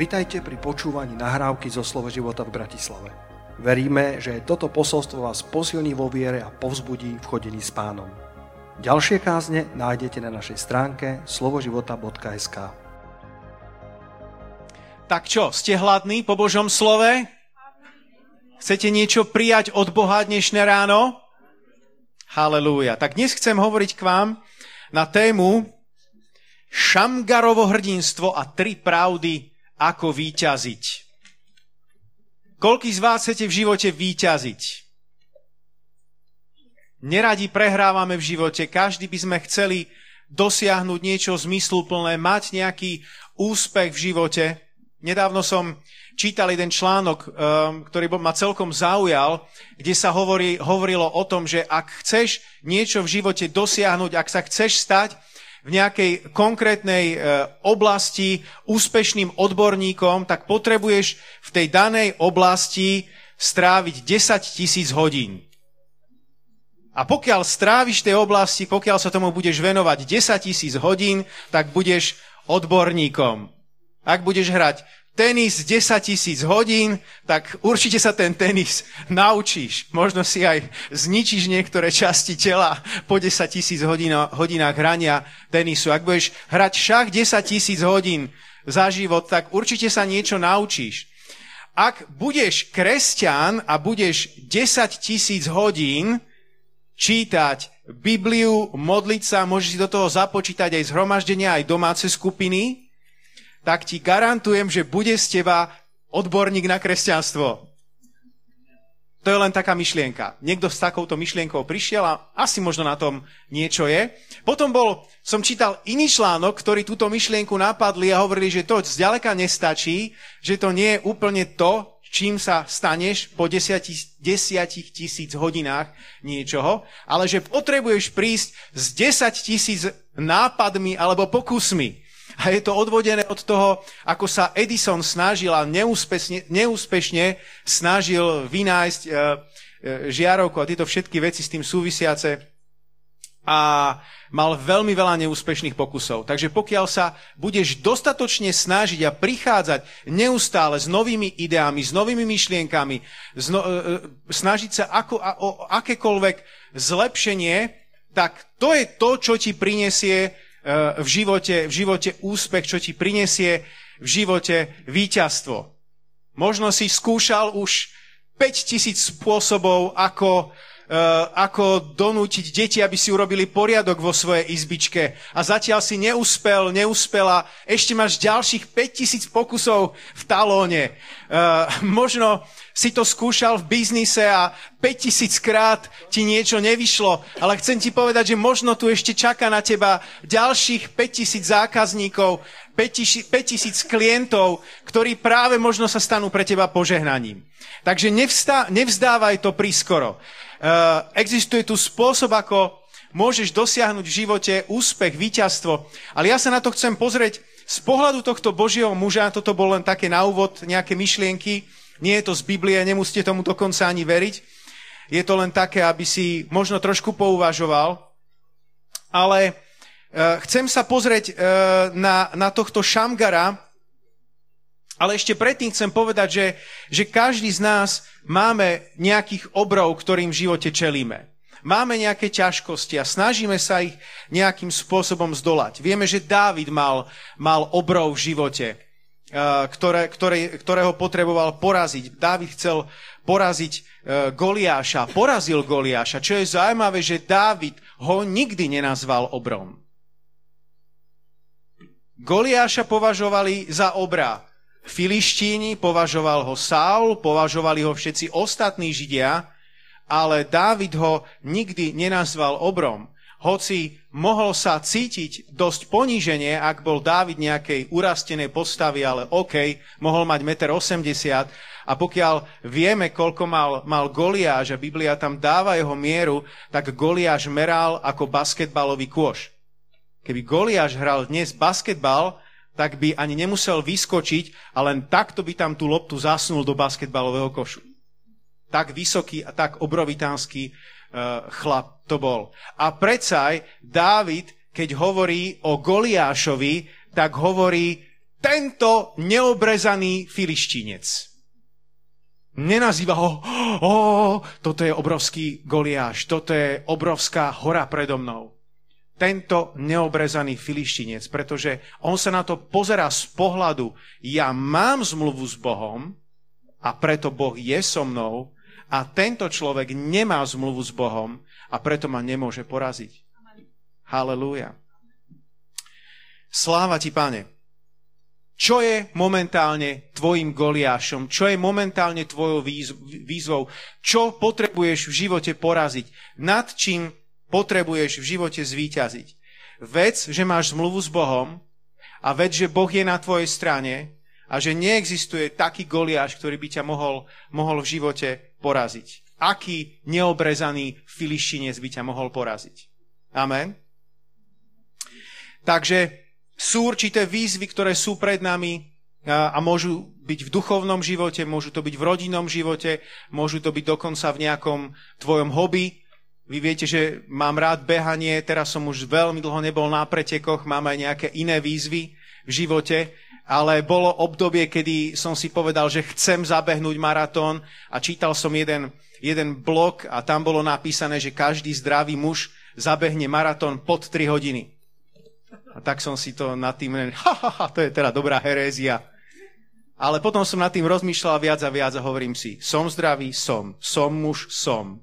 Vitajte pri počúvaní nahrávky zo Slovo života v Bratislave. Veríme, že toto posolstvo vás posilní vo viere a povzbudí v chodení s pánom. Ďalšie kázne nájdete na našej stránke slovoživota.sk Tak čo, ste hladní po Božom slove? Chcete niečo prijať od Boha dnešné ráno? Halelúja. Tak dnes chcem hovoriť k vám na tému Šamgarovo hrdinstvo a tri pravdy, ako výťaziť. Koľký z vás chcete v živote výťaziť? Neradi prehrávame v živote, každý by sme chceli dosiahnuť niečo zmysluplné, mať nejaký úspech v živote. Nedávno som čítal jeden článok, um, ktorý ma celkom zaujal, kde sa hovorilo o tom, že ak chceš niečo v živote dosiahnuť, ak sa chceš stať v nejakej konkrétnej e, oblasti úspešným odborníkom, tak potrebuješ v tej danej oblasti stráviť 10 tisíc hodín. A pokiaľ stráviš tej oblasti, pokiaľ sa tomu budeš venovať 10 tisíc hodín, tak budeš odborníkom. Ak budeš hrať tenis 10 tisíc hodín, tak určite sa ten tenis naučíš. Možno si aj zničíš niektoré časti tela po 10 tisíc hodinách hrania tenisu. Ak budeš hrať šach 10 tisíc hodín za život, tak určite sa niečo naučíš. Ak budeš kresťan a budeš 10 tisíc hodín čítať Bibliu, modliť sa, môžeš si do toho započítať aj zhromaždenia, aj domáce skupiny, tak ti garantujem, že bude z teba odborník na kresťanstvo. To je len taká myšlienka. Niekto s takouto myšlienkou prišiel a asi možno na tom niečo je. Potom bol, som čítal iný článok, ktorý túto myšlienku napadli a hovorili, že to zďaleka nestačí, že to nie je úplne to, čím sa staneš po desiatich, desiatich tisíc hodinách niečoho, ale že potrebuješ prísť s 10 tisíc nápadmi alebo pokusmi. A je to odvodené od toho, ako sa Edison snažil a neúspešne, neúspešne snažil vynájsť e, e, žiarovku a tieto všetky veci s tým súvisiace. A mal veľmi veľa neúspešných pokusov. Takže pokiaľ sa budeš dostatočne snažiť a prichádzať neustále s novými ideami, s novými myšlienkami, no, e, e, snažiť sa ako, a, o akékoľvek zlepšenie, tak to je to, čo ti prinesie v živote, v živote úspech, čo ti prinesie v živote víťazstvo. Možno si skúšal už 5000 spôsobov, ako Eh, ako donútiť deti, aby si urobili poriadok vo svojej izbičke. A zatiaľ si neúspel, neúspela. Ešte máš ďalších 5000 pokusov v talóne. Uh, možno si to skúšal v biznise a 5000 krát ti niečo nevyšlo, ale chcem ti povedať, že možno tu ešte čaká na teba ďalších 5000 zákazníkov, 5000 klientov, ktorí práve možno sa stanú pre teba požehnaním. Takže nevzdávaj to prískoro. Eh, existuje tu spôsob, ako môžeš dosiahnuť v živote úspech, víťazstvo. Ale ja sa na to chcem pozrieť z pohľadu tohto Božieho muža. Toto bol len také na úvod, nejaké myšlienky. Nie je to z Biblie, nemusíte tomu dokonca ani veriť. Je to len také, aby si možno trošku pouvažoval. Ale uh, chcem sa pozrieť uh, na, na tohto Šamgara, ale ešte predtým chcem povedať, že, že každý z nás máme nejakých obrov, ktorým v živote čelíme. Máme nejaké ťažkosti a snažíme sa ich nejakým spôsobom zdolať. Vieme, že Dávid mal, mal obrov v živote, eh, ktoré, ktoré, ktorého potreboval poraziť. Dávid chcel poraziť eh, Goliáša, porazil Goliáša. Čo je zaujímavé, že Dávid ho nikdy nenazval obrom. Goliáša považovali za obra. Filištíni, považoval ho Saul, považovali ho všetci ostatní Židia, ale Dávid ho nikdy nenazval obrom. Hoci mohol sa cítiť dosť poníženie, ak bol Dávid nejakej urastenej postavy, ale OK, mohol mať 1,80 m a pokiaľ vieme, koľko mal, mal Goliáš a Biblia tam dáva jeho mieru, tak Goliáš meral ako basketbalový kôš. Keby Goliáš hral dnes basketbal, tak by ani nemusel vyskočiť a len takto by tam tú loptu zasnul do basketbalového košu. Tak vysoký a tak obrovitánsky uh, chlap to bol. A predsa aj Dávid, keď hovorí o Goliášovi, tak hovorí tento neobrezaný filištínec. Nenazýva ho, o, toto je obrovský Goliáš, toto je obrovská hora predo mnou. Tento neobrezaný filištinec, pretože on sa na to pozera z pohľadu, ja mám zmluvu s Bohom a preto Boh je so mnou a tento človek nemá zmluvu s Bohom a preto ma nemôže poraziť. Halelúja. Sláva ti, pane. Čo je momentálne tvojim Goliášom? Čo je momentálne tvojou výzvou? Čo potrebuješ v živote poraziť? Nad čím potrebuješ v živote zvíťaziť? Vec, že máš zmluvu s Bohom a vec, že Boh je na tvojej strane a že neexistuje taký Goliáš, ktorý by ťa mohol, mohol v živote poraziť. Aký neobrezaný filištinec by ťa mohol poraziť. Amen. Takže sú určité výzvy, ktoré sú pred nami a môžu byť v duchovnom živote, môžu to byť v rodinnom živote, môžu to byť dokonca v nejakom tvojom hobby. Vy viete, že mám rád behanie, teraz som už veľmi dlho nebol na pretekoch, mám aj nejaké iné výzvy v živote, ale bolo obdobie, kedy som si povedal, že chcem zabehnúť maratón a čítal som jeden, jeden blog a tam bolo napísané, že každý zdravý muž zabehne maratón pod 3 hodiny. A tak som si to nad tým, ha, ha, ha, to je teda dobrá herézia. Ale potom som nad tým rozmýšľal viac a viac a hovorím si, som zdravý, som, som muž, som.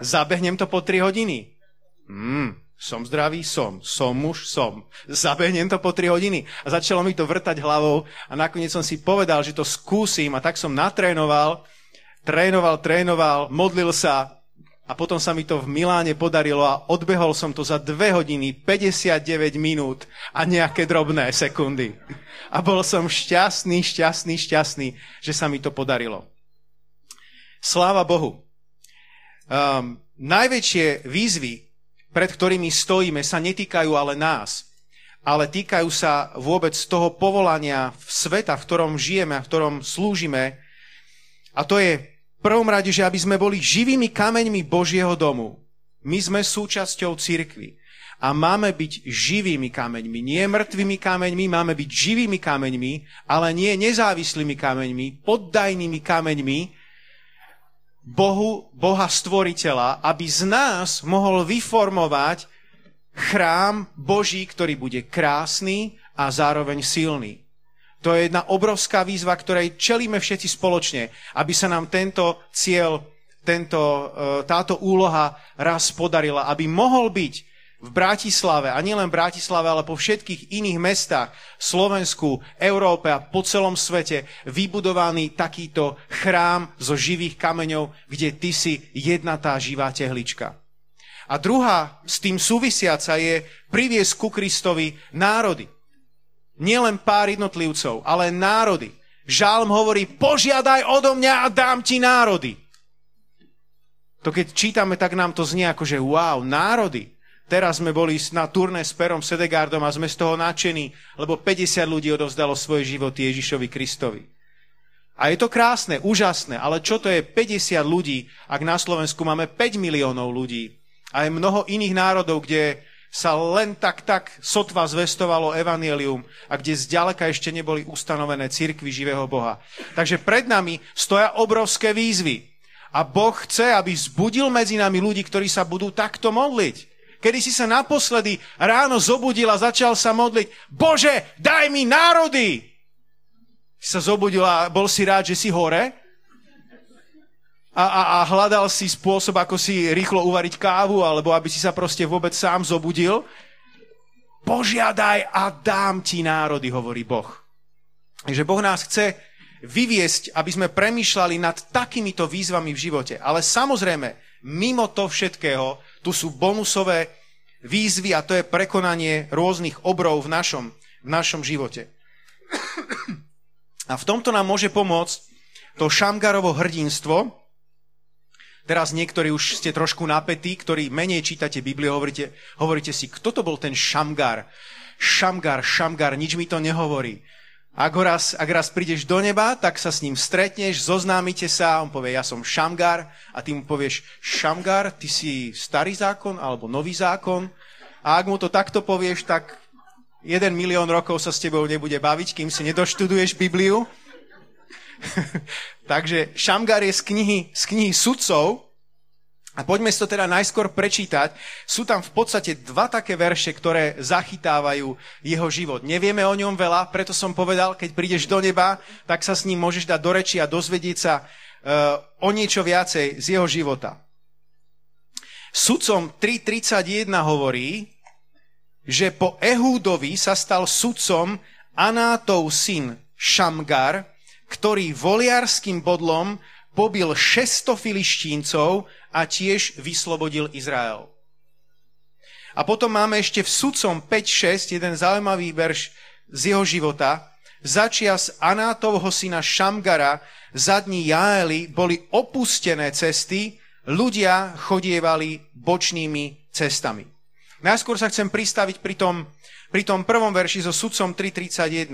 Zabehnem to po 3 hodiny. Hmm, som zdravý, som, som muž, som. Zabehnem to po 3 hodiny. A začalo mi to vrtať hlavou a nakoniec som si povedal, že to skúsim a tak som natrénoval, trénoval, trénoval, modlil sa a potom sa mi to v Miláne podarilo a odbehol som to za 2 hodiny, 59 minút a nejaké drobné sekundy. A bol som šťastný, šťastný, šťastný, že sa mi to podarilo. Sláva Bohu. Um, najväčšie výzvy, pred ktorými stojíme, sa netýkajú ale nás, ale týkajú sa vôbec toho povolania v sveta, v ktorom žijeme a v ktorom slúžime. A to je prvom rade, že aby sme boli živými kameňmi Božieho domu. My sme súčasťou cirkvy. A máme byť živými kameňmi, nie mŕtvými kameňmi, máme byť živými kameňmi, ale nie nezávislými kameňmi, poddajnými kameňmi Bohu, Boha Stvoriteľa, aby z nás mohol vyformovať chrám Boží, ktorý bude krásny a zároveň silný. To je jedna obrovská výzva, ktorej čelíme všetci spoločne, aby sa nám tento cieľ, tento, e, táto úloha raz podarila, aby mohol byť v Bratislave, a nielen v Bratislave, ale po všetkých iných mestách, Slovensku, Európe a po celom svete vybudovaný takýto chrám zo živých kameňov, kde ty si jedna tá živá tehlička. A druhá s tým súvisiaca je priviesť ku Kristovi národy nielen pár jednotlivcov, ale národy. Žálm hovorí, požiadaj odo mňa a dám ti národy. To keď čítame, tak nám to znie ako, že wow, národy. Teraz sme boli na turné s Perom Sedegardom a sme z toho nadšení, lebo 50 ľudí odovzdalo svoje životy Ježišovi Kristovi. A je to krásne, úžasné, ale čo to je 50 ľudí, ak na Slovensku máme 5 miliónov ľudí a je mnoho iných národov, kde sa len tak tak sotva zvestovalo evanielium a kde zďaleka ešte neboli ustanovené cirkvy živého Boha. Takže pred nami stoja obrovské výzvy. A Boh chce, aby zbudil medzi nami ľudí, ktorí sa budú takto modliť. Kedy si sa naposledy ráno zobudil a začal sa modliť, Bože, daj mi národy! Si sa zobudil a bol si rád, že si hore? a, a, a hľadal si spôsob, ako si rýchlo uvariť kávu, alebo aby si sa proste vôbec sám zobudil. Požiadaj a dám ti národy, hovorí Boh. Takže Boh nás chce vyviesť, aby sme premýšľali nad takýmito výzvami v živote. Ale samozrejme, mimo to všetkého, tu sú bonusové výzvy a to je prekonanie rôznych obrov v našom, v našom živote. A v tomto nám môže pomôcť to Šamgarovo hrdinstvo, Teraz niektorí už ste trošku napätí, ktorí menej čítate Bibliu, hovoríte, hovoríte si, kto to bol ten Šamgar? Šamgar, Šamgar, nič mi to nehovorí. Ak, raz, ak raz prídeš do neba, tak sa s ním stretneš, zoznámite sa, on povie, ja som Šamgar, a ty mu povieš, Šamgar, ty si starý zákon alebo nový zákon. A ak mu to takto povieš, tak jeden milión rokov sa s tebou nebude baviť, kým si nedoštuduješ Bibliu. Takže Šamgar je z knihy, z knihy sudcov, a poďme si to teda najskôr prečítať. Sú tam v podstate dva také verše, ktoré zachytávajú jeho život. Nevieme o ňom veľa, preto som povedal, keď prídeš do neba, tak sa s ním môžeš dať do reči a dozvedieť sa uh, o niečo viacej z jeho života. Sudcom 3.31 hovorí, že po Ehúdovi sa stal sudcom Anátov syn Šamgar, ktorý voliarským bodlom pobil 600 filištíncov a tiež vyslobodil Izrael. A potom máme ešte v sudcom 5.6 jeden zaujímavý verš z jeho života. Začias Anátovho syna Šamgara za dní Jaeli boli opustené cesty, ľudia chodievali bočnými cestami. Najskôr sa chcem pristaviť pri tom, pri tom prvom verši so sudcom 3.31,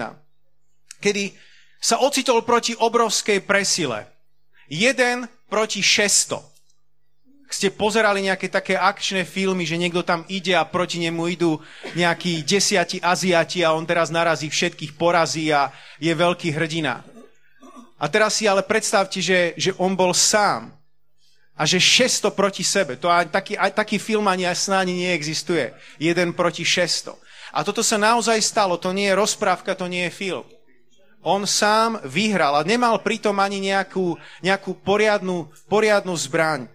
kedy sa ocitol proti obrovskej presile. Jeden proti 600 ste pozerali nejaké také akčné filmy, že niekto tam ide a proti nemu idú nejakí desiati Aziati a on teraz narazí všetkých, porazí a je veľký hrdina. A teraz si ale predstavte, že, že on bol sám a že 600 proti sebe. To aj taký, aj taký film ani snáni neexistuje. Jeden proti 600. A toto sa naozaj stalo. To nie je rozprávka, to nie je film. On sám vyhral a nemal pritom ani nejakú, nejakú poriadnu, poriadnu zbraň.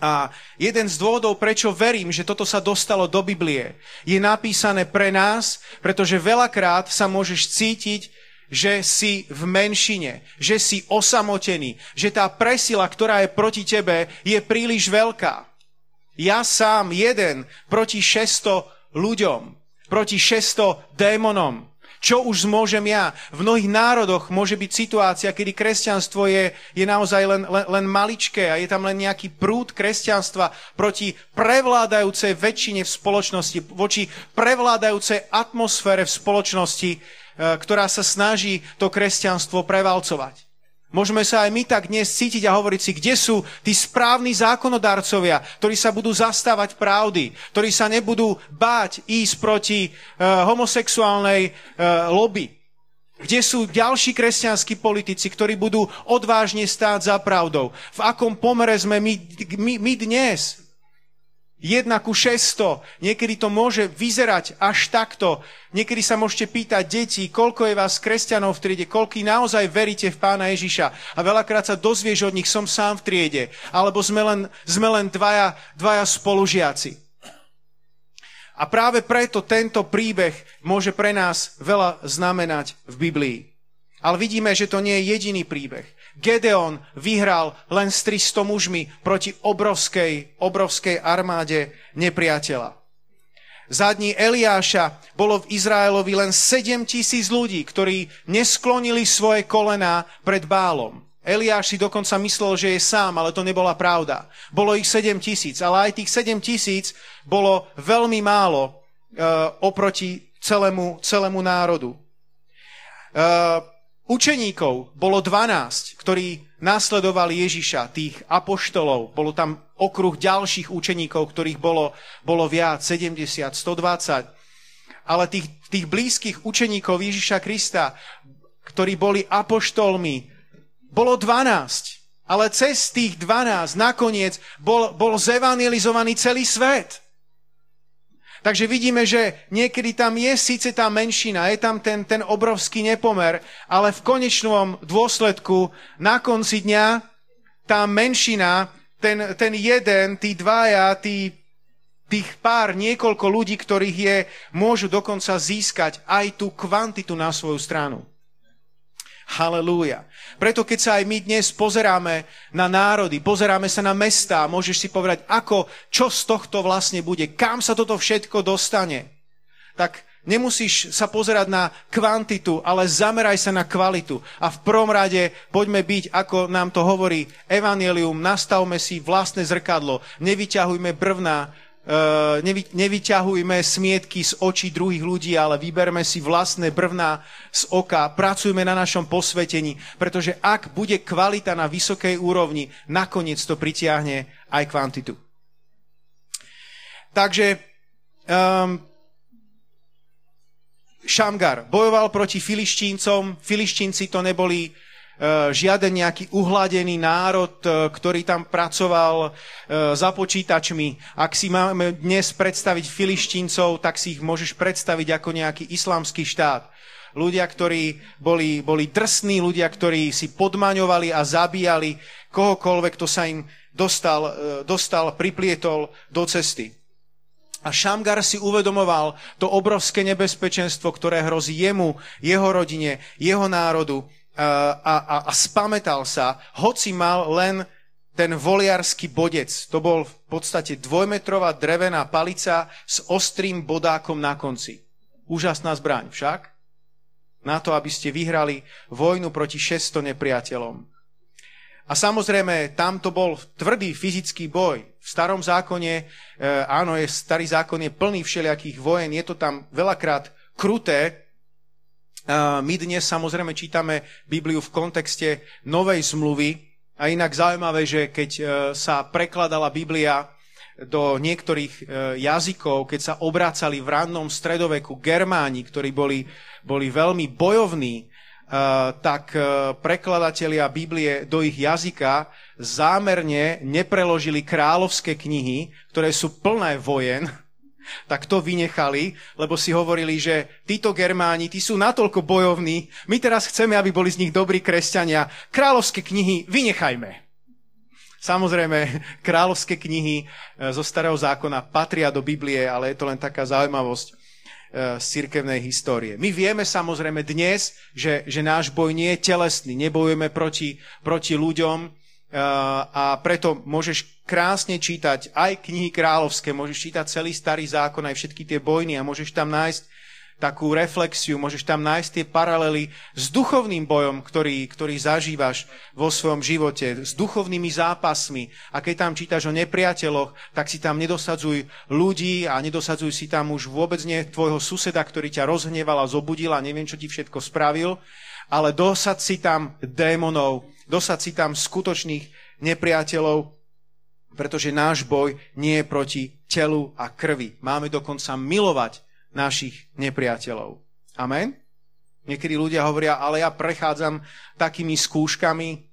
A jeden z dôvodov, prečo verím, že toto sa dostalo do Biblie, je napísané pre nás, pretože veľakrát sa môžeš cítiť, že si v menšine, že si osamotený, že tá presila, ktorá je proti tebe, je príliš veľká. Ja sám jeden proti 600 ľuďom, proti 600 démonom. Čo už môžem ja? V mnohých národoch môže byť situácia, kedy kresťanstvo je, je naozaj len, len, len maličké a je tam len nejaký prúd kresťanstva proti prevládajúcej väčšine v spoločnosti, voči prevládajúcej atmosfére v spoločnosti, e, ktorá sa snaží to kresťanstvo prevalcovať. Môžeme sa aj my tak dnes cítiť a hovoriť si, kde sú tí správni zákonodarcovia, ktorí sa budú zastávať pravdy, ktorí sa nebudú báť ísť proti uh, homosexuálnej uh, lobby. Kde sú ďalší kresťanskí politici, ktorí budú odvážne stáť za pravdou? V akom pomere sme my, my, my dnes? Jedna ku 600. Niekedy to môže vyzerať až takto. Niekedy sa môžete pýtať deti, koľko je vás kresťanov v triede, koľko naozaj veríte v pána Ježiša. A veľakrát sa dozvieš od nich, som sám v triede. Alebo sme len, sme len dvaja, dvaja spolužiaci. A práve preto tento príbeh môže pre nás veľa znamenať v Biblii. Ale vidíme, že to nie je jediný príbeh. Gedeon vyhral len s 300 mužmi proti obrovskej, obrovskej armáde nepriateľa. Za dní Eliáša bolo v Izraelovi len 7 tisíc ľudí, ktorí nesklonili svoje kolená pred bálom. Eliáš si dokonca myslel, že je sám, ale to nebola pravda. Bolo ich 7 tisíc, ale aj tých 7 tisíc bolo veľmi málo uh, oproti celému, celému národu. Uh, Učeníkov bolo 12, ktorí následovali Ježiša, tých apoštolov. Bolo tam okruh ďalších učeníkov, ktorých bolo, bolo viac, 70, 120. Ale tých, tých blízkych učeníkov Ježiša Krista, ktorí boli apoštolmi, bolo 12. Ale cez tých 12 nakoniec bol, bol zevangelizovaný celý svet. Takže vidíme, že niekedy tam je síce tá menšina, je tam ten, ten obrovský nepomer, ale v konečnom dôsledku na konci dňa tá menšina, ten, ten jeden, tí dvaja, tí, tých pár, niekoľko ľudí, ktorých je, môžu dokonca získať aj tú kvantitu na svoju stranu. Halelúja. Preto keď sa aj my dnes pozeráme na národy, pozeráme sa na mestá, môžeš si povedať, ako, čo z tohto vlastne bude, kam sa toto všetko dostane. Tak nemusíš sa pozerať na kvantitu, ale zameraj sa na kvalitu. A v prvom rade poďme byť, ako nám to hovorí Evangelium, nastavme si vlastné zrkadlo, nevyťahujme brvná, nevy, nevyťahujme smietky z očí druhých ľudí, ale vyberme si vlastné brvná z oka, pracujme na našom posvetení, pretože ak bude kvalita na vysokej úrovni, nakoniec to pritiahne aj kvantitu. Takže um, Šamgar bojoval proti filištíncom. Filištínci to neboli e, žiaden nejaký uhladený národ, e, ktorý tam pracoval za počítačmi. Ak si máme dnes predstaviť filištíncov, tak si ich môžeš predstaviť ako nejaký islamský štát. Ľudia, ktorí boli, boli drsní, ľudia, ktorí si podmaňovali a zabíjali kohokoľvek, kto sa im dostal, dostal priplietol do cesty. A Šamgar si uvedomoval to obrovské nebezpečenstvo, ktoré hrozí jemu, jeho rodine, jeho národu a, a, a spametal sa, hoci mal len ten voliarský bodec. To bol v podstate dvojmetrová drevená palica s ostrým bodákom na konci. Úžasná zbraň však. Na to, aby ste vyhrali vojnu proti 600 nepriateľom. A samozrejme, tam to bol tvrdý fyzický boj. V starom zákone, e, áno, je, starý zákon je plný všelijakých vojen, je to tam veľakrát kruté. E, my dnes samozrejme čítame Bibliu v kontexte novej zmluvy. A inak zaujímavé, že keď e, sa prekladala Biblia do niektorých e, jazykov, keď sa obracali v rannom stredoveku Germáni, ktorí boli, boli veľmi bojovní, Eh, tak prekladatelia Biblie do ich jazyka zámerne nepreložili kráľovské knihy, ktoré sú plné vojen, tak to vynechali, lebo si hovorili, že títo Germáni, tí sú natoľko bojovní, my teraz chceme, aby boli z nich dobrí kresťania. Kráľovské knihy vynechajme. Samozrejme, kráľovské knihy eh, zo starého zákona patria do Biblie, ale je to len taká zaujímavosť z cirkevnej histórie. My vieme samozrejme dnes, že, že náš boj nie je telesný, nebojujeme proti, proti ľuďom a preto môžeš krásne čítať aj knihy kráľovské, môžeš čítať celý starý zákon, aj všetky tie bojny a môžeš tam nájsť takú reflexiu, môžeš tam nájsť tie paralely s duchovným bojom, ktorý, ktorý zažívaš vo svojom živote, s duchovnými zápasmi. A keď tam čítaš o nepriateľoch, tak si tam nedosadzuj ľudí a nedosadzuj si tam už vôbec nie tvojho suseda, ktorý ťa rozhneval a zobudil a neviem, čo ti všetko spravil, ale dosad si tam démonov, dosad si tam skutočných nepriateľov, pretože náš boj nie je proti telu a krvi. Máme dokonca milovať našich nepriateľov. Amen? Niekedy ľudia hovoria, ale ja prechádzam takými skúškami.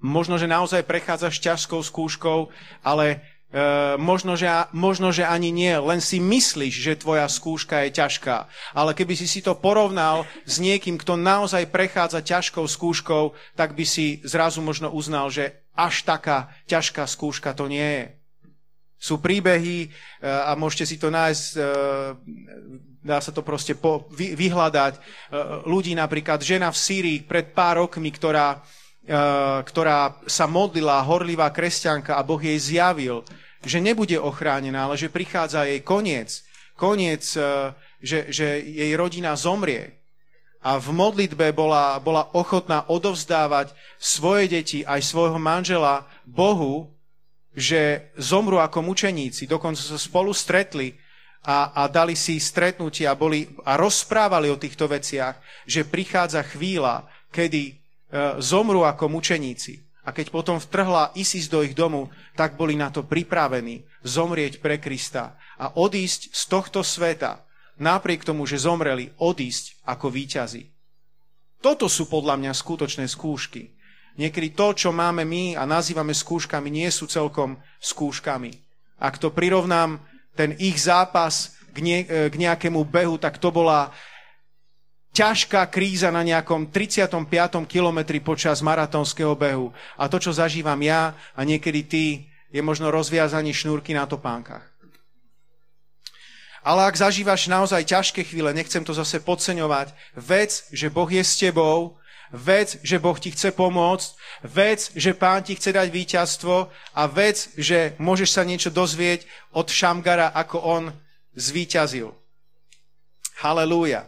Možno, že naozaj prechádzaš ťažkou skúškou, ale e, možno, že, možno, že ani nie. Len si myslíš, že tvoja skúška je ťažká. Ale keby si si to porovnal s niekým, kto naozaj prechádza ťažkou skúškou, tak by si zrazu možno uznal, že až taká ťažká skúška to nie je. Sú príbehy eh, a môžete si to nájsť, eh, dá sa to proste vyhľadať. Eh, ľudí napríklad, žena v Sýrii pred pár rokmi, ktorá, ktorá sa modlila, horlivá kresťanka a Boh jej zjavil, že nebude ochránená, ale že prichádza jej koniec. Koniec, že, že jej rodina zomrie. A v modlitbe bola, bola ochotná odovzdávať svoje deti, aj svojho manžela Bohu, že zomru ako mučeníci, dokonca sa spolu stretli a, a dali si stretnutie a, boli, a rozprávali o týchto veciach, že prichádza chvíľa, kedy zomru ako mučeníci. A keď potom vtrhla ISIS do ich domu, tak boli na to pripravení zomrieť pre Krista a odísť z tohto sveta, napriek tomu, že zomreli, odísť ako víťazi. Toto sú podľa mňa skutočné skúšky. Niekedy to, čo máme my a nazývame skúškami, nie sú celkom skúškami. Ak to prirovnám, ten ich zápas k, nie, e, k nejakému behu, tak to bola ťažká kríza na nejakom 35. kilometri počas maratónskeho behu. A to, čo zažívam ja a niekedy ty, je možno rozviazanie šnúrky na topánkach. Ale ak zažívaš naozaj ťažké chvíle, nechcem to zase podceňovať, vec, že Boh je s tebou vec, že Boh ti chce pomôcť, vec, že Pán ti chce dať víťazstvo a vec, že môžeš sa niečo dozvieť od Šamgara, ako on zvíťazil. Halelúja.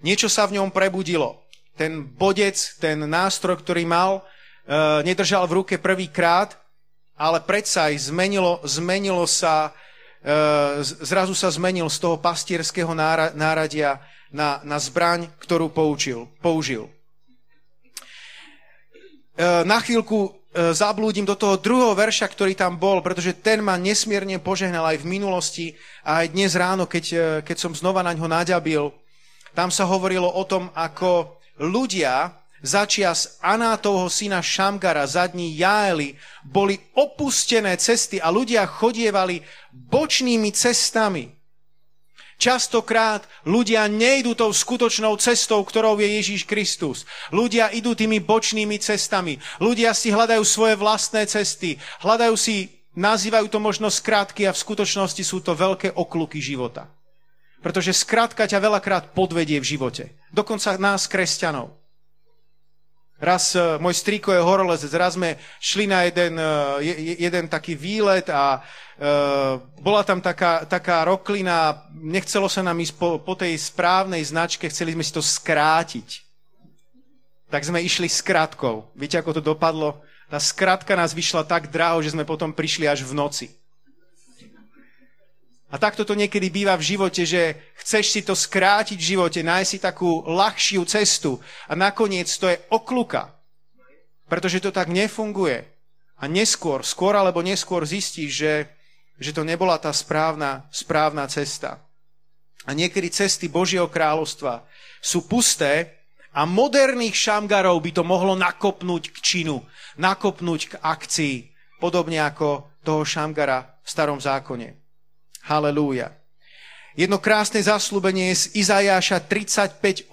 Niečo sa v ňom prebudilo. Ten bodec, ten nástroj, ktorý mal, e, nedržal v ruke prvýkrát, ale predsa aj zmenilo, zmenilo sa, e, zrazu sa zmenil z toho pastierského náradia na, na zbraň, ktorú poučil, použil. E, na chvíľku zablúdim do toho druhého verša, ktorý tam bol, pretože ten ma nesmierne požehnal aj v minulosti a aj dnes ráno, keď, keď som znova na ňo naďabil. Tam sa hovorilo o tom, ako ľudia začias Anátovho syna Šamgara, zadní Jaeli, boli opustené cesty a ľudia chodievali bočnými cestami. Častokrát ľudia nejdú tou skutočnou cestou, ktorou je Ježíš Kristus. Ľudia idú tými bočnými cestami. Ľudia si hľadajú svoje vlastné cesty. Hľadajú si, nazývajú to možno skratky a v skutočnosti sú to veľké okluky života. Pretože skratka ťa veľakrát podvedie v živote. Dokonca nás, kresťanov. Raz uh, môj strýko je horolezec, raz sme šli na jeden, je, jeden taký výlet a uh, bola tam taká, taká roklina, nechcelo sa nám ísť po, po tej správnej značke, chceli sme si to skrátiť. Tak sme išli s krátkou. Viete, ako to dopadlo? Tá skratka nás vyšla tak draho, že sme potom prišli až v noci. A takto to niekedy býva v živote, že chceš si to skrátiť v živote, nájsť si takú ľahšiu cestu a nakoniec to je okluka. Pretože to tak nefunguje. A neskôr, skôr alebo neskôr zistíš, že, že to nebola tá správna, správna cesta. A niekedy cesty Božieho kráľovstva sú pusté a moderných šamgarov by to mohlo nakopnúť k činu, nakopnúť k akcii, podobne ako toho šamgara v starom zákone. Halelúja. Jedno krásne zaslúbenie je z Izajáša 35.8.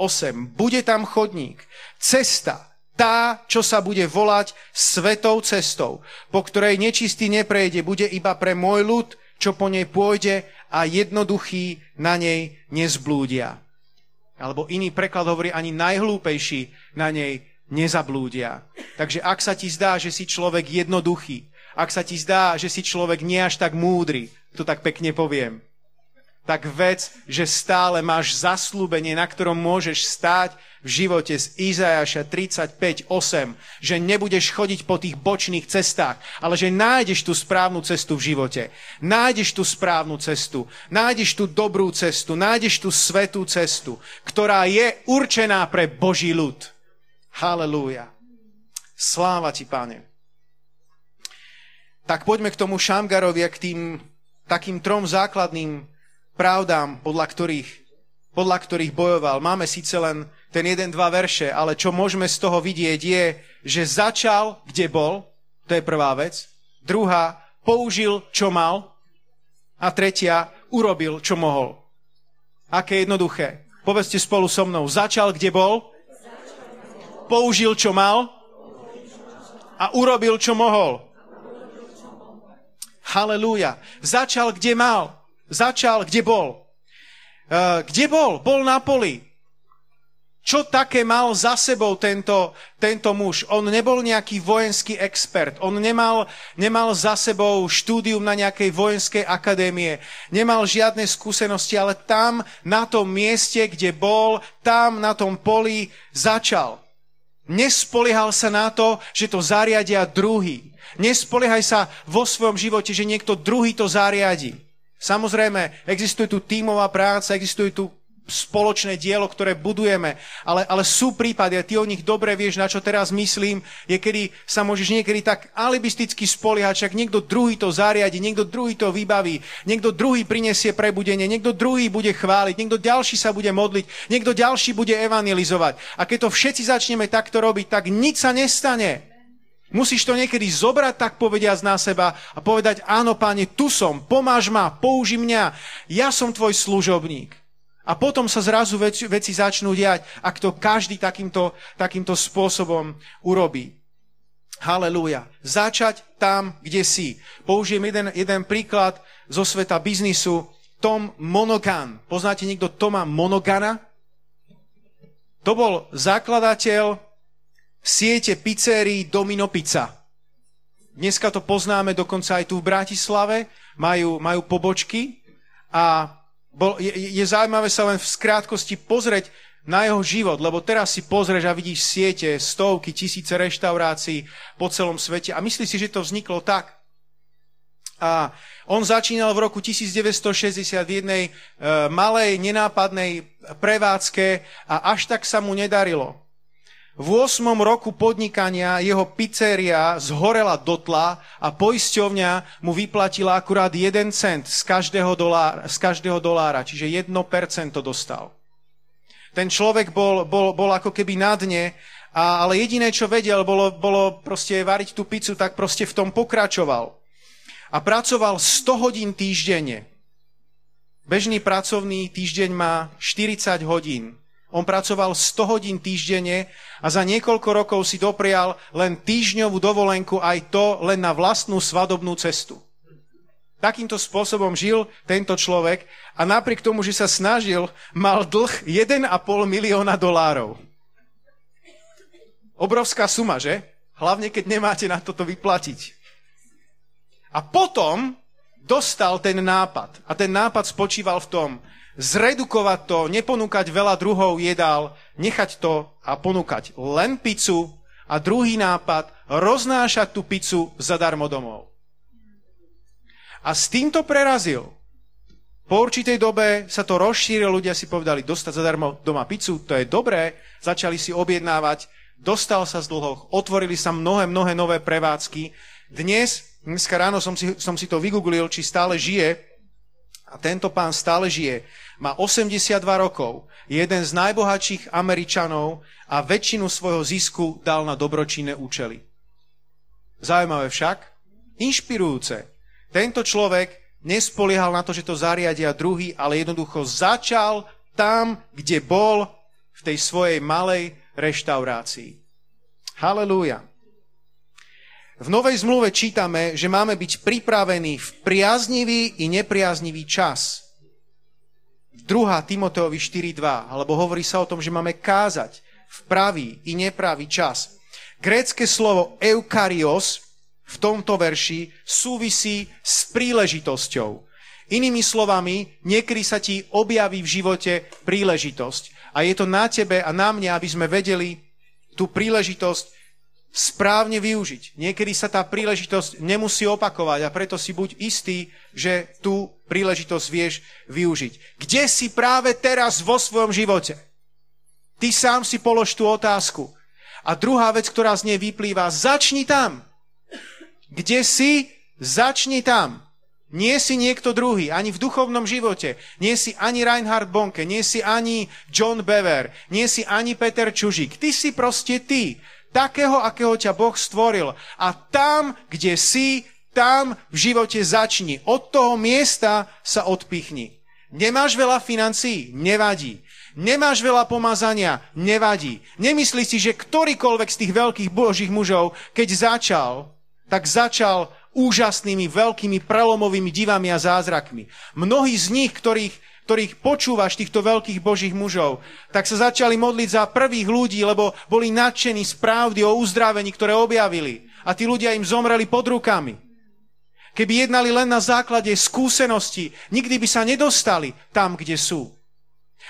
Bude tam chodník, cesta, tá, čo sa bude volať svetou cestou, po ktorej nečistý neprejde, bude iba pre môj ľud, čo po nej pôjde a jednoduchý na nej nezblúdia. Alebo iný preklad hovorí, ani najhlúpejší na nej nezablúdia. Takže ak sa ti zdá, že si človek jednoduchý, ak sa ti zdá, že si človek nie až tak múdry, to tak pekne poviem, tak vec, že stále máš zaslúbenie, na ktorom môžeš stáť v živote z Izajaša 35.8, že nebudeš chodiť po tých bočných cestách, ale že nájdeš tú správnu cestu v živote. Nájdeš tú správnu cestu, nájdeš tú dobrú cestu, nájdeš tú svetú cestu, ktorá je určená pre Boží ľud. Halelúja. Sláva ti, Pane. Tak poďme k tomu Šamgarovi a k tým takým trom základným pravdám, podľa ktorých, podľa ktorých bojoval. Máme síce len ten jeden, dva verše, ale čo môžeme z toho vidieť je, že začal, kde bol, to je prvá vec. Druhá, použil, čo mal. A tretia, urobil, čo mohol. Aké jednoduché. Povedzte spolu so mnou. Začal, kde bol, použil, čo mal a urobil, čo mohol. Halelúja. Začal, kde mal. Začal, kde bol. Uh, kde bol? Bol na poli. Čo také mal za sebou tento, tento muž? On nebol nejaký vojenský expert. On nemal, nemal za sebou štúdium na nejakej vojenskej akadémie. Nemal žiadne skúsenosti, ale tam, na tom mieste, kde bol, tam, na tom poli, začal. Nespoliehal sa na to, že to zariadia druhý. Nespoliehaj sa vo svojom živote, že niekto druhý to zariadi. Samozrejme, existuje tu tímová práca, existuje tu spoločné dielo, ktoré budujeme, ale, ale sú prípady, a ty o nich dobre vieš, na čo teraz myslím, je kedy sa môžeš niekedy tak alibisticky spoliehať, však niekto druhý to zariadi, niekto druhý to vybaví, niekto druhý prinesie prebudenie, niekto druhý bude chváliť, niekto ďalší sa bude modliť, niekto ďalší bude evangelizovať. A keď to všetci začneme takto robiť, tak nič sa nestane. Musíš to niekedy zobrať, tak povediať na seba a povedať, áno, páne, tu som, pomáž ma, použi mňa, ja som tvoj služobník. A potom sa zrazu veci, veci začnú diať, ak to každý takýmto, takýmto spôsobom urobí. Halelúja. Začať tam, kde si. Použijem jeden, jeden príklad zo sveta biznisu. Tom Monogan. Poznáte niekto Toma Monogana? To bol zakladateľ siete pizzerií Domino Pizza. Dneska to poznáme dokonca aj tu v Bratislave. Majú, majú pobočky a bol, je, je zaujímavé sa len v skrátkosti pozrieť na jeho život, lebo teraz si pozrieš a vidíš siete, stovky, tisíce reštaurácií po celom svete a myslíš si, že to vzniklo tak. A on začínal v roku 1960 v jednej e, malej, nenápadnej prevádzke a až tak sa mu nedarilo. V 8. roku podnikania jeho pizzeria zhorela dotla a poisťovňa mu vyplatila akurát 1 cent z každého dolára, z každého dolára čiže 1% dostal. Ten človek bol, bol, bol ako keby na dne, a, ale jediné, čo vedel, bolo, bolo proste variť tú pizzu, tak proste v tom pokračoval. A pracoval 100 hodín týždenne. Bežný pracovný týždeň má 40 hodín. On pracoval 100 hodín týždenne a za niekoľko rokov si doprial len týždňovú dovolenku aj to len na vlastnú svadobnú cestu. Takýmto spôsobom žil tento človek a napriek tomu, že sa snažil, mal dlh 1,5 milióna dolárov. Obrovská suma, že? Hlavne, keď nemáte na toto vyplatiť. A potom dostal ten nápad. A ten nápad spočíval v tom, zredukovať to, neponúkať veľa druhov jedál, nechať to a ponúkať len pizzu a druhý nápad, roznášať tú pizzu zadarmo domov. A s týmto prerazil. Po určitej dobe sa to rozšírilo, ľudia si povedali, dostať zadarmo doma pizzu, to je dobré, začali si objednávať, dostal sa z dlhoch, otvorili sa mnohé, mnohé nové prevádzky. Dnes, dneska ráno som si, som si to vygooglil, či stále žije, a tento pán stále žije, má 82 rokov, je jeden z najbohatších Američanov a väčšinu svojho zisku dal na dobročinné účely. Zaujímavé však, inšpirujúce, tento človek nespoliehal na to, že to zariadia druhý, ale jednoducho začal tam, kde bol v tej svojej malej reštaurácii. Halelúja. V Novej zmluve čítame, že máme byť pripravení v priaznivý i nepriaznivý čas. 2. Timoteovi 4.2, alebo hovorí sa o tom, že máme kázať v pravý i nepravý čas. Grécké slovo eukarios v tomto verši súvisí s príležitosťou. Inými slovami, niekedy sa ti objaví v živote príležitosť. A je to na tebe a na mňa, aby sme vedeli tú príležitosť správne využiť. Niekedy sa tá príležitosť nemusí opakovať a preto si buď istý, že tú príležitosť vieš využiť. Kde si práve teraz vo svojom živote? Ty sám si polož tú otázku. A druhá vec, ktorá z nej vyplýva, začni tam. Kde si, začni tam. Nie si niekto druhý, ani v duchovnom živote. Nie si ani Reinhard Bonke, nie si ani John Bever, nie si ani Peter Čužík. Ty si proste ty. Takého, akého ťa Boh stvoril. A tam, kde si, tam v živote začni. Od toho miesta sa odpichni. Nemáš veľa financií? Nevadí. Nemáš veľa pomazania? Nevadí. Nemyslíš si, že ktorýkoľvek z tých veľkých božích mužov, keď začal, tak začal úžasnými, veľkými, prelomovými divami a zázrakmi. Mnohí z nich, ktorých, ktorých počúvaš, týchto veľkých božích mužov, tak sa začali modliť za prvých ľudí, lebo boli nadšení z pravdy o uzdravení, ktoré objavili. A tí ľudia im zomreli pod rukami. Keby jednali len na základe skúsenosti, nikdy by sa nedostali tam, kde sú.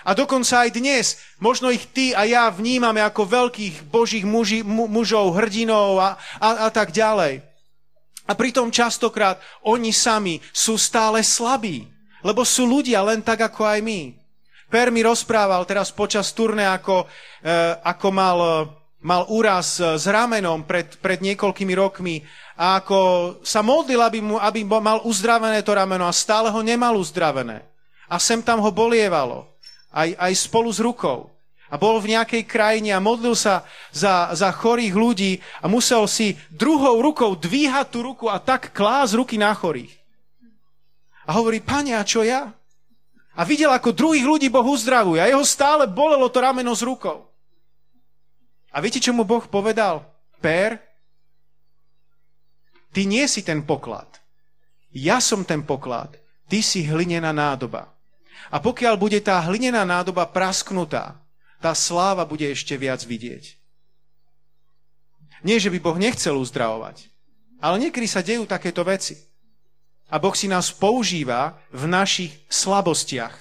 A dokonca aj dnes, možno ich ty a ja vnímame ako veľkých božích muži, mu, mužov, hrdinov a, a, a tak ďalej. A pritom častokrát oni sami sú stále slabí, lebo sú ľudia len tak ako aj my. Per mi rozprával teraz počas turné, ako, e, ako mal, mal úraz s ramenom pred, pred niekoľkými rokmi a ako sa modlil, aby, mu, aby mal uzdravené to rameno a stále ho nemal uzdravené. A sem tam ho bolievalo, aj, aj spolu s rukou a bol v nejakej krajine a modlil sa za, za chorých ľudí a musel si druhou rukou dvíhať tú ruku a tak klás ruky na chorých. A hovorí, pane, a čo ja? A videl, ako druhých ľudí Boh uzdravuje a jeho stále bolelo to rameno z rukou. A viete, čo mu Boh povedal? Per, ty nie si ten poklad. Ja som ten poklad. Ty si hlinená nádoba. A pokiaľ bude tá hlinená nádoba prasknutá, tá sláva bude ešte viac vidieť. Nie, že by Boh nechcel uzdravovať, ale niekedy sa dejú takéto veci. A Boh si nás používa v našich slabostiach.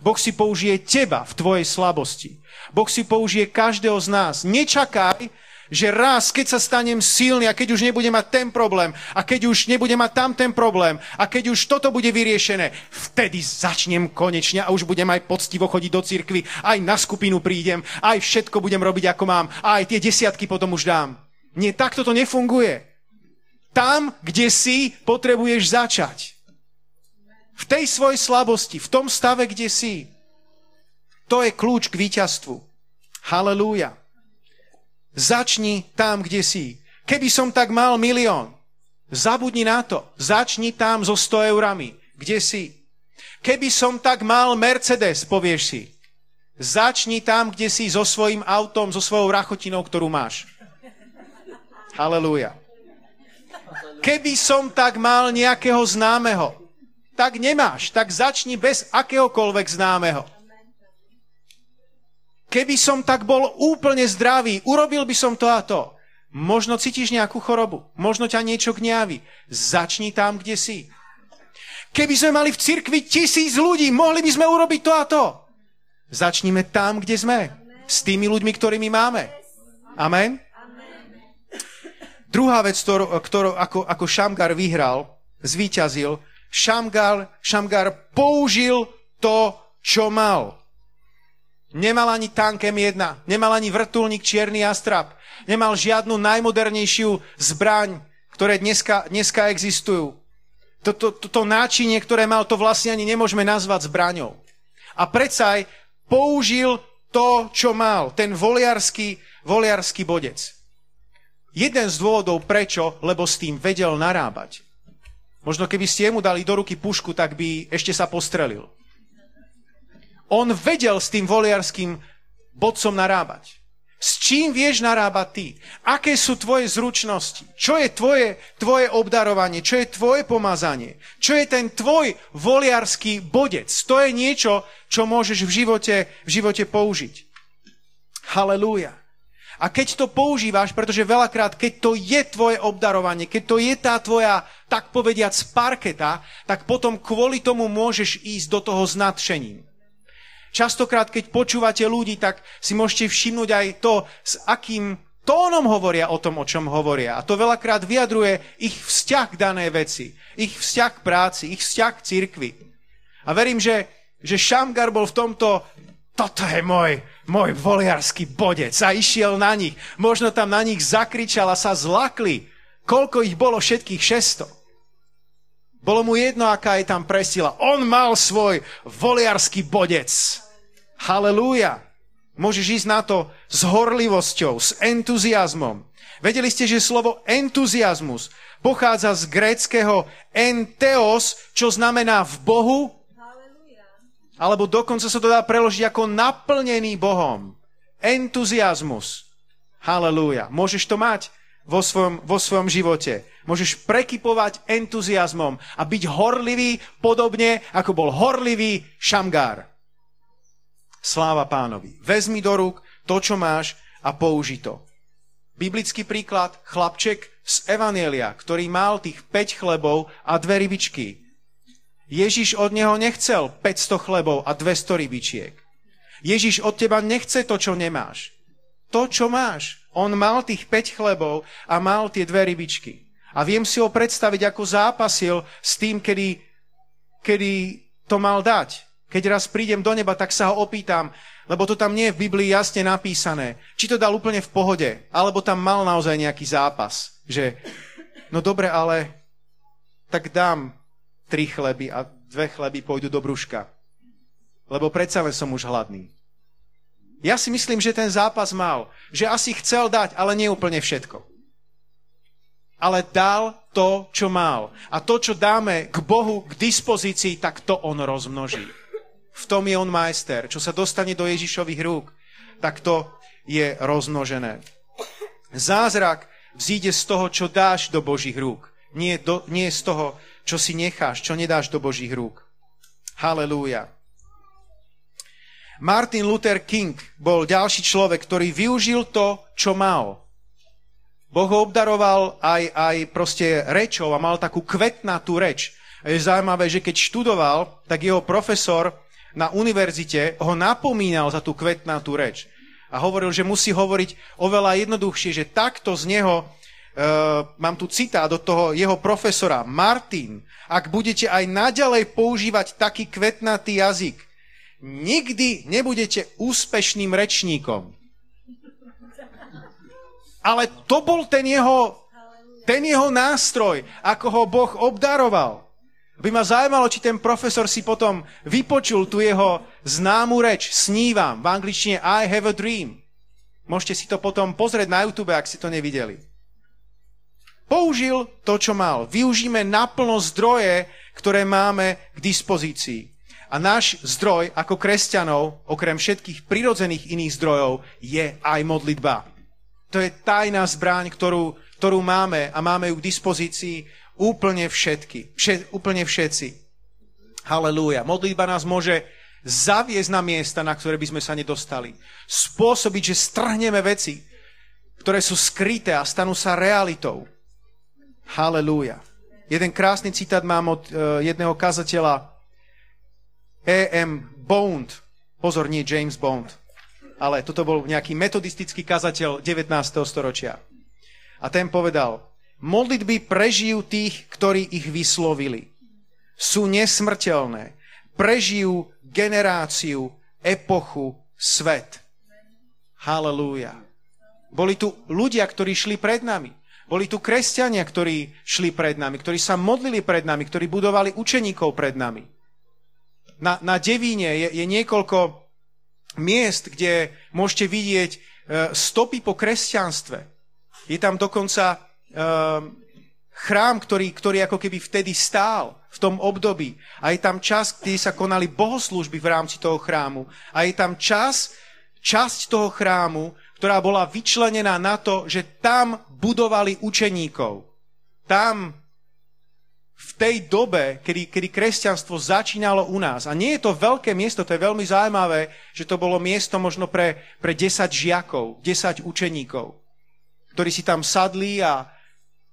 Boh si použije teba v tvojej slabosti. Boh si použije každého z nás. Nečakaj, že raz, keď sa stanem silný a keď už nebudem mať ten problém a keď už nebudem mať tam ten problém a keď už toto bude vyriešené, vtedy začnem konečne a už budem aj poctivo chodiť do cirkvy, aj na skupinu prídem, aj všetko budem robiť ako mám a aj tie desiatky potom už dám. Nie, takto to nefunguje. Tam, kde si, potrebuješ začať. V tej svojej slabosti, v tom stave, kde si. To je kľúč k víťazstvu. Halelúja. Začni tam, kde si. Keby som tak mal milión, zabudni na to. Začni tam so 100 eurami, kde si. Keby som tak mal Mercedes, povieš si. Začni tam, kde si so svojím autom, so svojou rachotinou, ktorú máš. Halelúja. Keby som tak mal nejakého známeho, tak nemáš, tak začni bez akéhokoľvek známeho. Keby som tak bol úplne zdravý, urobil by som to a to. Možno cítiš nejakú chorobu, možno ťa niečo gňaví. Začni tam, kde si. Keby sme mali v cirkvi tisíc ľudí, mohli by sme urobiť to a to. Začnime tam, kde sme. S tými ľuďmi, ktorými máme. Amen? Druhá vec, ktorú, ako, ako Šamgar vyhral, zvíťazil, Šamgar, Šamgar použil to, čo mal. Nemal ani tankem jedna, nemal ani vrtulník Čierny Astrap, nemal žiadnu najmodernejšiu zbraň, ktoré dneska, dneska existujú. To, to, to, to náčinie, ktoré mal, to vlastne ani nemôžeme nazvať zbraňou. A predsa aj použil to, čo mal, ten voliarský, voliarský bodec. Jeden z dôvodov prečo, lebo s tým vedel narábať. Možno keby ste mu dali do ruky pušku, tak by ešte sa postrelil. On vedel s tým voliarským bodcom narábať. S čím vieš narábať ty? Aké sú tvoje zručnosti? Čo je tvoje, tvoje obdarovanie? Čo je tvoje pomazanie? Čo je ten tvoj voliarský bodec? To je niečo, čo môžeš v živote, v živote použiť. Halelúja. A keď to používaš, pretože veľakrát, keď to je tvoje obdarovanie, keď to je tá tvoja, tak povediac, parketa, tak potom kvôli tomu môžeš ísť do toho s nadšením. Častokrát, keď počúvate ľudí, tak si môžete všimnúť aj to, s akým tónom hovoria o tom, o čom hovoria. A to veľakrát vyjadruje ich vzťah k danej veci, ich vzťah k práci, ich vzťah k cirkvi. A verím, že, že Šamgar bol v tomto, toto je môj, môj voliarský bodec a išiel na nich. Možno tam na nich zakričal a sa zlakli. Koľko ich bolo všetkých šesto? Bolo mu jedno, aká je tam presila. On mal svoj voliarský bodec. Halelúja. Môžeš ísť na to s horlivosťou, s entuziasmom. Vedeli ste, že slovo entuziasmus pochádza z gréckého enteos, čo znamená v Bohu alebo dokonca sa to dá preložiť ako naplnený Bohom. Entuziasmus. Halelúja. Môžeš to mať vo svojom, vo svojom živote. Môžeš prekypovať entuziasmom a byť horlivý podobne, ako bol horlivý Šamgár. Sláva pánovi. Vezmi do rúk to, čo máš a použi to. Biblický príklad, chlapček z Evanielia, ktorý mal tých 5 chlebov a dve rybičky. Ježiš od neho nechcel 500 chlebov a 200 rybičiek. Ježiš od teba nechce to, čo nemáš. To, čo máš. On mal tých 5 chlebov a mal tie dve rybičky. A viem si ho predstaviť, ako zápasil s tým, kedy, kedy to mal dať. Keď raz prídem do neba, tak sa ho opýtam, lebo to tam nie je v Biblii jasne napísané, či to dal úplne v pohode, alebo tam mal naozaj nejaký zápas, že no dobre, ale tak dám tri chleby a dve chleby pôjdu do brúška. Lebo predsa len som už hladný. Ja si myslím, že ten zápas mal, že asi chcel dať, ale nie úplne všetko. Ale dal to, čo mal. A to, čo dáme k Bohu k dispozícii, tak to on rozmnoží. V tom je on majster. Čo sa dostane do Ježišových rúk, tak to je rozmnožené. Zázrak vzíde z toho, čo dáš do Božích rúk. Nie, do, nie z toho, čo si necháš, čo nedáš do Božích rúk. Halelúja. Martin Luther King bol ďalší človek, ktorý využil to, čo mal. Boh ho obdaroval aj, aj proste rečou a mal takú kvetnatú reč. A je zaujímavé, že keď študoval, tak jeho profesor na univerzite ho napomínal za tú kvetnatú reč. A hovoril, že musí hovoriť oveľa jednoduchšie, že takto z neho Uh, mám tu citát od toho jeho profesora. Martin, ak budete aj naďalej používať taký kvetnatý jazyk, nikdy nebudete úspešným rečníkom. Ale to bol ten jeho, ten jeho nástroj, ako ho Boh obdaroval. By ma zaujímalo, či ten profesor si potom vypočul tu jeho známu reč, snívam, v angličtine I have a dream. Môžete si to potom pozrieť na YouTube, ak si to nevideli. Použil to, čo mal. Využíme naplno zdroje, ktoré máme k dispozícii. A náš zdroj ako kresťanov, okrem všetkých prirodzených iných zdrojov, je aj modlitba. To je tajná zbraň, ktorú, ktorú máme a máme ju k dispozícii úplne všetky, všet, úplne všetci. Halelúja. Modlitba nás môže zaviesť na miesta, na ktoré by sme sa nedostali. Spôsobiť, že strhneme veci, ktoré sú skryté a stanú sa realitou. Halelúja. Jeden krásny citát mám od uh, jedného kazateľa, E.M. Bond. Pozor, nie James Bond. Ale toto bol nejaký metodistický kazateľ 19. storočia. A ten povedal, modlitby prežijú tých, ktorí ich vyslovili. Sú nesmrteľné. Prežijú generáciu, epochu, svet. Halelúja. Boli tu ľudia, ktorí šli pred nami. Boli tu kresťania, ktorí šli pred nami, ktorí sa modlili pred nami, ktorí budovali učeníkov pred nami na, na Devíne je, je niekoľko miest, kde môžete vidieť e, stopy po kresťanstve. Je tam dokonca e, chrám, ktorý, ktorý ako keby vtedy stál v tom období. A je tam čas, kedy sa konali bohoslužby v rámci toho chrámu. A je tam čas, časť toho chrámu, ktorá bola vyčlenená na to, že tam budovali učeníkov. Tam v tej dobe, kedy, kedy kresťanstvo začínalo u nás. A nie je to veľké miesto, to je veľmi zaujímavé, že to bolo miesto možno pre, pre 10 žiakov, 10 učeníkov, ktorí si tam sadli a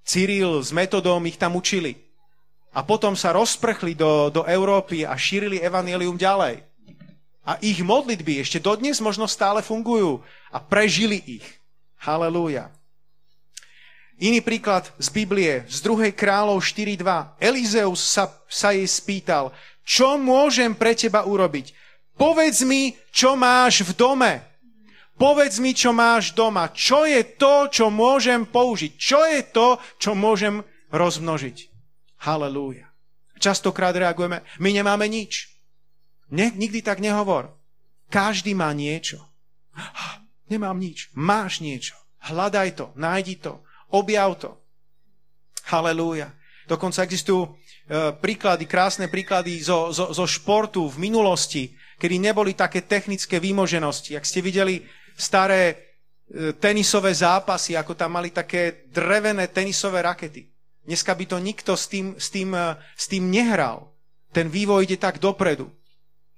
Cyril s metodom ich tam učili. A potom sa rozprchli do, do Európy a šírili evanelium ďalej. A ich modlitby ešte dodnes možno stále fungujú a prežili ich. Halelúja. Iný príklad z Biblie, z 2. kráľov 4.2. Elizeus sa, sa jej spýtal, čo môžem pre teba urobiť? Povedz mi, čo máš v dome. Povedz mi, čo máš doma. Čo je to, čo môžem použiť? Čo je to, čo môžem rozmnožiť? Halelúja. Častokrát reagujeme, my nemáme nič. Ne, nikdy tak nehovor. Každý má niečo. Nemám nič. Máš niečo. Hľadaj to, nájdi to. Objav to. Halelúja. Dokonca existujú e, príklady, krásne príklady zo, zo, zo športu v minulosti, kedy neboli také technické výmoženosti. Ak ste videli staré e, tenisové zápasy, ako tam mali také drevené tenisové rakety. Dneska by to nikto s tým, s tým, e, s tým nehral. Ten vývoj ide tak dopredu.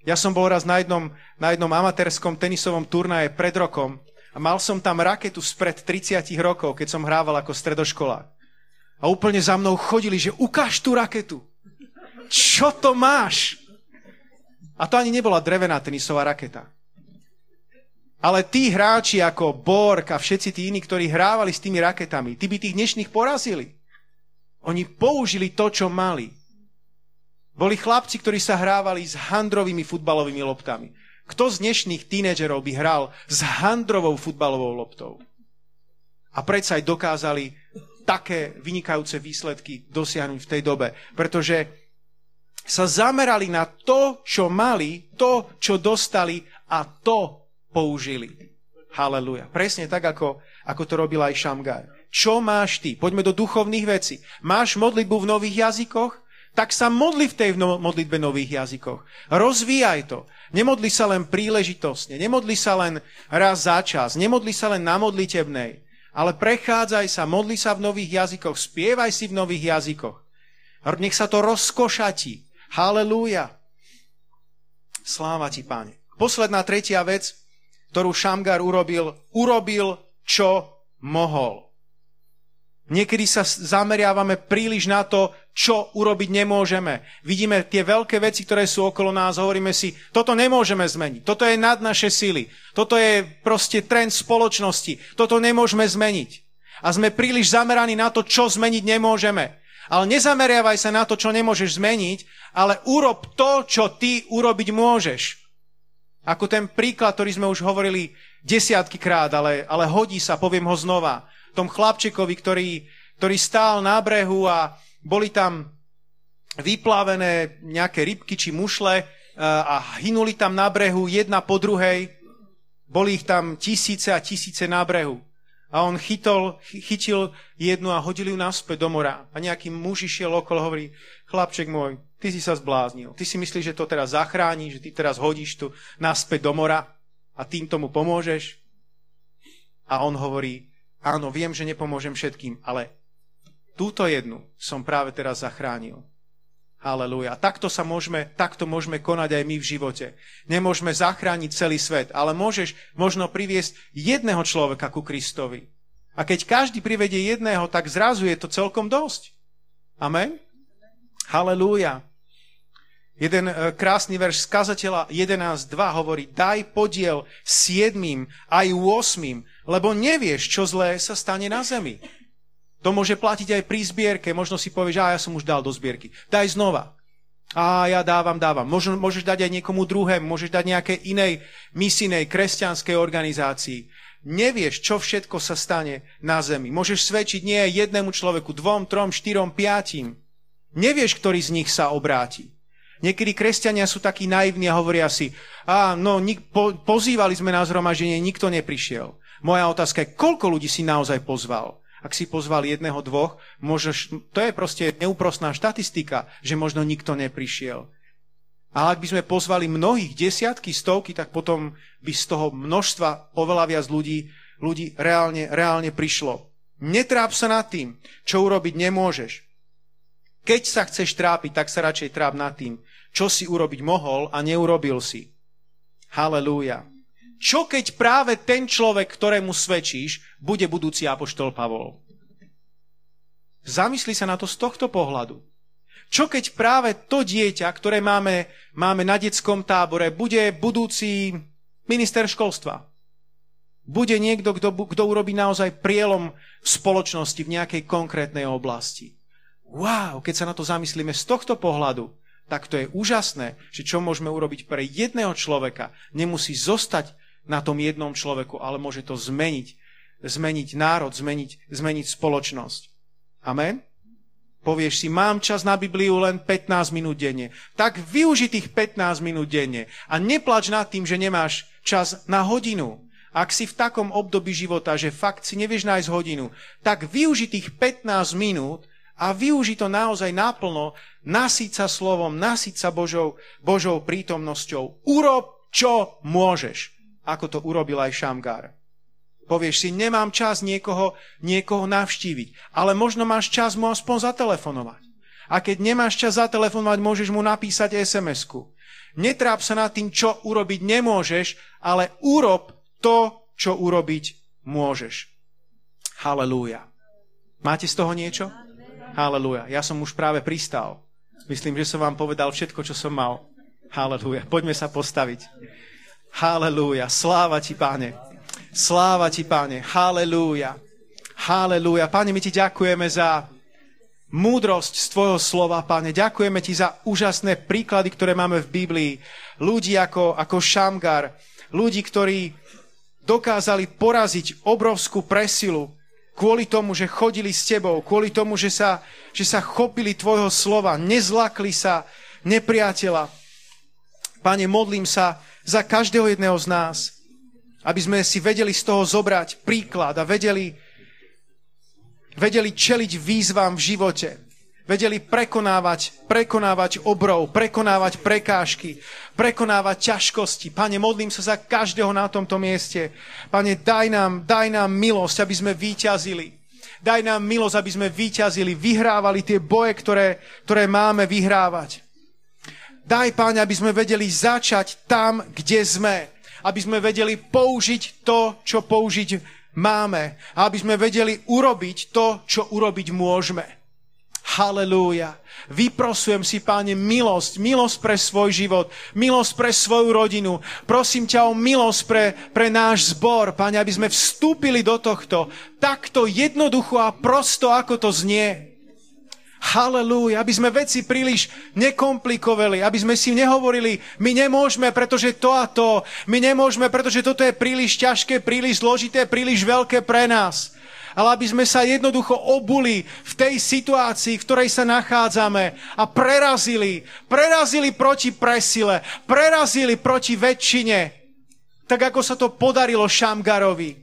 Ja som bol raz na jednom, na jednom amatérskom tenisovom turnaje pred rokom a mal som tam raketu spred 30 rokov, keď som hrával ako stredoškolák. A úplne za mnou chodili, že ukáž tú raketu. Čo to máš? A to ani nebola drevená tenisová raketa. Ale tí hráči ako Borg a všetci tí iní, ktorí hrávali s tými raketami, tí by tých dnešných porazili. Oni použili to, čo mali. Boli chlapci, ktorí sa hrávali s handrovými futbalovými loptami. Kto z dnešných tínedžerov by hral s handrovou futbalovou loptou? A predsa aj dokázali také vynikajúce výsledky dosiahnuť v tej dobe. Pretože sa zamerali na to, čo mali, to, čo dostali a to použili. Haleluja. Presne tak, ako, ako to robil aj Šamgar. Čo máš ty? Poďme do duchovných vecí. Máš modlitbu v nových jazykoch? Tak sa modli v tej modlitbe nových jazykoch. Rozvíjaj to. Nemodli sa len príležitostne, nemodli sa len raz za čas, nemodli sa len na modlitebnej, ale prechádzaj sa, modli sa v nových jazykoch, spievaj si v nových jazykoch. Nech sa to rozkošatí. Halelúja. Sláva ti, páne. Posledná tretia vec, ktorú Šamgar urobil, urobil, čo mohol. Niekedy sa zameriavame príliš na to, čo urobiť nemôžeme. Vidíme tie veľké veci, ktoré sú okolo nás, hovoríme si, toto nemôžeme zmeniť, toto je nad naše sily, toto je proste trend spoločnosti, toto nemôžeme zmeniť. A sme príliš zameraní na to, čo zmeniť nemôžeme. Ale nezameriavaj sa na to, čo nemôžeš zmeniť, ale urob to, čo ty urobiť môžeš. Ako ten príklad, ktorý sme už hovorili desiatky krát, ale, ale hodí sa, poviem ho znova tom chlapčekovi, ktorý, ktorý stál na brehu a boli tam vyplavené nejaké rybky či mušle a hynuli tam na brehu jedna po druhej. Boli ich tam tisíce a tisíce na brehu. A on chytol, chytil jednu a hodil ju naspäť do mora. A nejaký muž išiel okolo hovorí, chlapček môj, ty si sa zbláznil. Ty si myslíš, že to teraz zachráni, že ty teraz hodíš tu naspäť do mora a tým tomu pomôžeš? A on hovorí, áno, viem, že nepomôžem všetkým, ale túto jednu som práve teraz zachránil. Halelúja. Takto sa môžeme, takto môžeme konať aj my v živote. Nemôžeme zachrániť celý svet, ale môžeš možno priviesť jedného človeka ku Kristovi. A keď každý privedie jedného, tak zrazu je to celkom dosť. Amen? Halelúja. Jeden e, krásny verš z kazateľa 11.2 hovorí, daj podiel siedmým aj 8, lebo nevieš, čo zlé sa stane na zemi. To môže platiť aj pri zbierke. Možno si povieš, a ja som už dal do zbierky. Daj znova. A ja dávam, dávam. Môžeš, môžeš dať aj niekomu druhému, môžeš dať nejakej inej misinej kresťanskej organizácii. Nevieš, čo všetko sa stane na zemi. Môžeš svedčiť nie jednému človeku, dvom, trom, štyrom, piatim. Nevieš, ktorý z nich sa obráti. Niekedy kresťania sú takí naivní a hovoria si, a no, nik, po, pozývali sme na zhromaždenie, nikto neprišiel. Moja otázka je, koľko ľudí si naozaj pozval? Ak si pozval jedného, dvoch, môžeš, to je proste neúprostná štatistika, že možno nikto neprišiel. Ale ak by sme pozvali mnohých, desiatky, stovky, tak potom by z toho množstva oveľa viac ľudí, ľudí reálne, reálne prišlo. Netráp sa nad tým, čo urobiť nemôžeš. Keď sa chceš trápiť, tak sa radšej tráp nad tým, čo si urobiť mohol a neurobil si. Halelúja. Čo keď práve ten človek, ktorému svedčíš, bude budúci apoštol Pavol? Zamysli sa na to z tohto pohľadu. Čo keď práve to dieťa, ktoré máme, máme na detskom tábore, bude budúci minister školstva? Bude niekto, kto, kto urobí naozaj prielom v spoločnosti v nejakej konkrétnej oblasti. Wow, keď sa na to zamyslíme z tohto pohľadu, tak to je úžasné, že čo môžeme urobiť pre jedného človeka, nemusí zostať na tom jednom človeku, ale môže to zmeniť. Zmeniť národ, zmeniť, zmeniť spoločnosť. Amen? Povieš si, mám čas na Bibliu len 15 minút denne. Tak využi tých 15 minút denne a neplač nad tým, že nemáš čas na hodinu. Ak si v takom období života, že fakt si nevieš nájsť hodinu, tak využi tých 15 minút a využi to naozaj naplno, nasíť sa slovom, nasíť sa Božou, Božou prítomnosťou. Urob, čo môžeš ako to urobil aj Šamgár. Povieš si, nemám čas niekoho, niekoho navštíviť, ale možno máš čas mu aspoň zatelefonovať. A keď nemáš čas zatelefonovať, môžeš mu napísať SMS-ku. Netráp sa nad tým, čo urobiť nemôžeš, ale urob to, čo urobiť môžeš. Halelúja. Máte z toho niečo? Halelúja. Ja som už práve pristal. Myslím, že som vám povedal všetko, čo som mal. Halelúja. Poďme sa postaviť. Halelúja. Sláva ti, páne. Sláva ti, páne. Halelúja. Halelúja. Páne, my ti ďakujeme za múdrosť z tvojho slova, páne. Ďakujeme ti za úžasné príklady, ktoré máme v Biblii. Ľudí ako, ako Šamgar, ľudí, ktorí dokázali poraziť obrovskú presilu kvôli tomu, že chodili s tebou, kvôli tomu, že sa, že sa chopili tvojho slova, nezlakli sa nepriateľa. Pane, modlím sa, za každého jedného z nás. Aby sme si vedeli z toho zobrať príklad a vedeli, vedeli čeliť výzvam v živote. Vedeli prekonávať, prekonávať obrov, prekonávať prekážky, prekonávať ťažkosti. Pane, modlím sa za každého na tomto mieste. Pane, daj nám, daj nám milosť, aby sme výťazili. Daj nám milosť, aby sme výťazili, vyhrávali tie boje, ktoré, ktoré máme vyhrávať. Daj, Páne, aby sme vedeli začať tam, kde sme. Aby sme vedeli použiť to, čo použiť máme. A aby sme vedeli urobiť to, čo urobiť môžeme. Halelúja. Vyprosujem si, páne, milosť, milosť pre svoj život, milosť pre svoju rodinu. Prosím ťa o milosť pre, pre náš zbor, páne, aby sme vstúpili do tohto takto jednoducho a prosto, ako to znie. Halelúja, aby sme veci príliš nekomplikovali, aby sme si nehovorili, my nemôžeme, pretože to a to, my nemôžeme, pretože toto je príliš ťažké, príliš zložité, príliš veľké pre nás. ale aby sme sa jednoducho obuli v tej situácii, v ktorej sa nachádzame a prerazili, prerazili proti presile, prerazili proti väčšine, tak ako sa to podarilo Šamgarovi.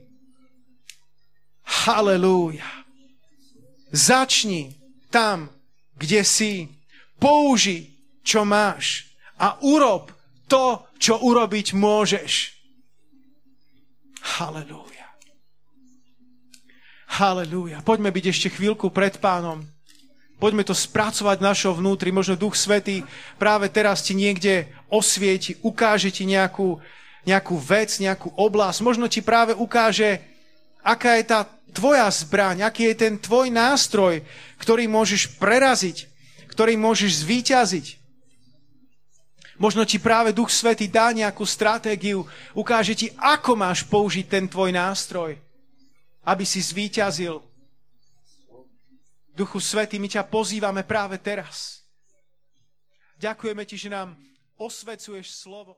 Halelúja. Začni tam, kde si. Použi, čo máš a urob to, čo urobiť môžeš. Halelúja. Halelúja. Poďme byť ešte chvíľku pred pánom. Poďme to spracovať našo vnútri. Možno Duch Svetý práve teraz ti niekde osvieti, ukáže ti nejakú, nejakú vec, nejakú oblasť. Možno ti práve ukáže, aká je tá tvoja zbraň, aký je ten tvoj nástroj, ktorý môžeš preraziť, ktorý môžeš zvíťaziť. Možno ti práve Duch Svety dá nejakú stratégiu, ukáže ti, ako máš použiť ten tvoj nástroj, aby si zvíťazil. Duchu Svety, my ťa pozývame práve teraz. Ďakujeme ti, že nám osvecuješ slovo.